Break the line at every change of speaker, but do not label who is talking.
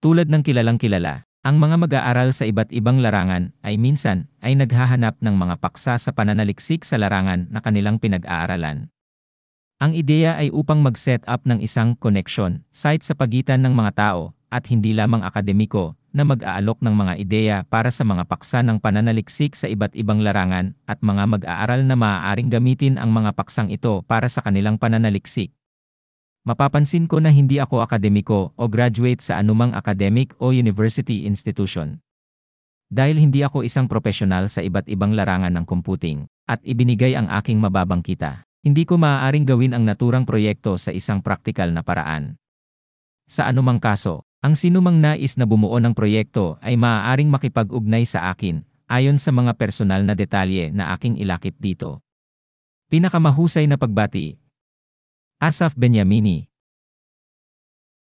Tulad ng kilalang kilala, ang mga mag-aaral sa iba't ibang larangan ay minsan ay naghahanap ng mga paksa sa pananaliksik sa larangan na kanilang pinag-aaralan. Ang ideya ay upang mag-set up ng isang connection site sa pagitan ng mga tao at hindi lamang akademiko na mag-aalok ng mga ideya para sa mga paksa ng pananaliksik sa iba't ibang larangan at mga mag-aaral na maaaring gamitin ang mga paksang ito para sa kanilang pananaliksik. Mapapansin ko na hindi ako akademiko o graduate sa anumang academic o university institution. Dahil hindi ako isang profesional sa iba't ibang larangan ng computing, at ibinigay ang aking mababang kita, hindi ko maaaring gawin ang naturang proyekto sa isang praktikal na paraan. Sa anumang kaso, ang sinumang nais na bumuo ng proyekto ay maaaring makipag-ugnay sa akin, ayon sa mga personal na detalye na aking ilakip dito. Pinakamahusay na pagbati, Asaf Benyamini,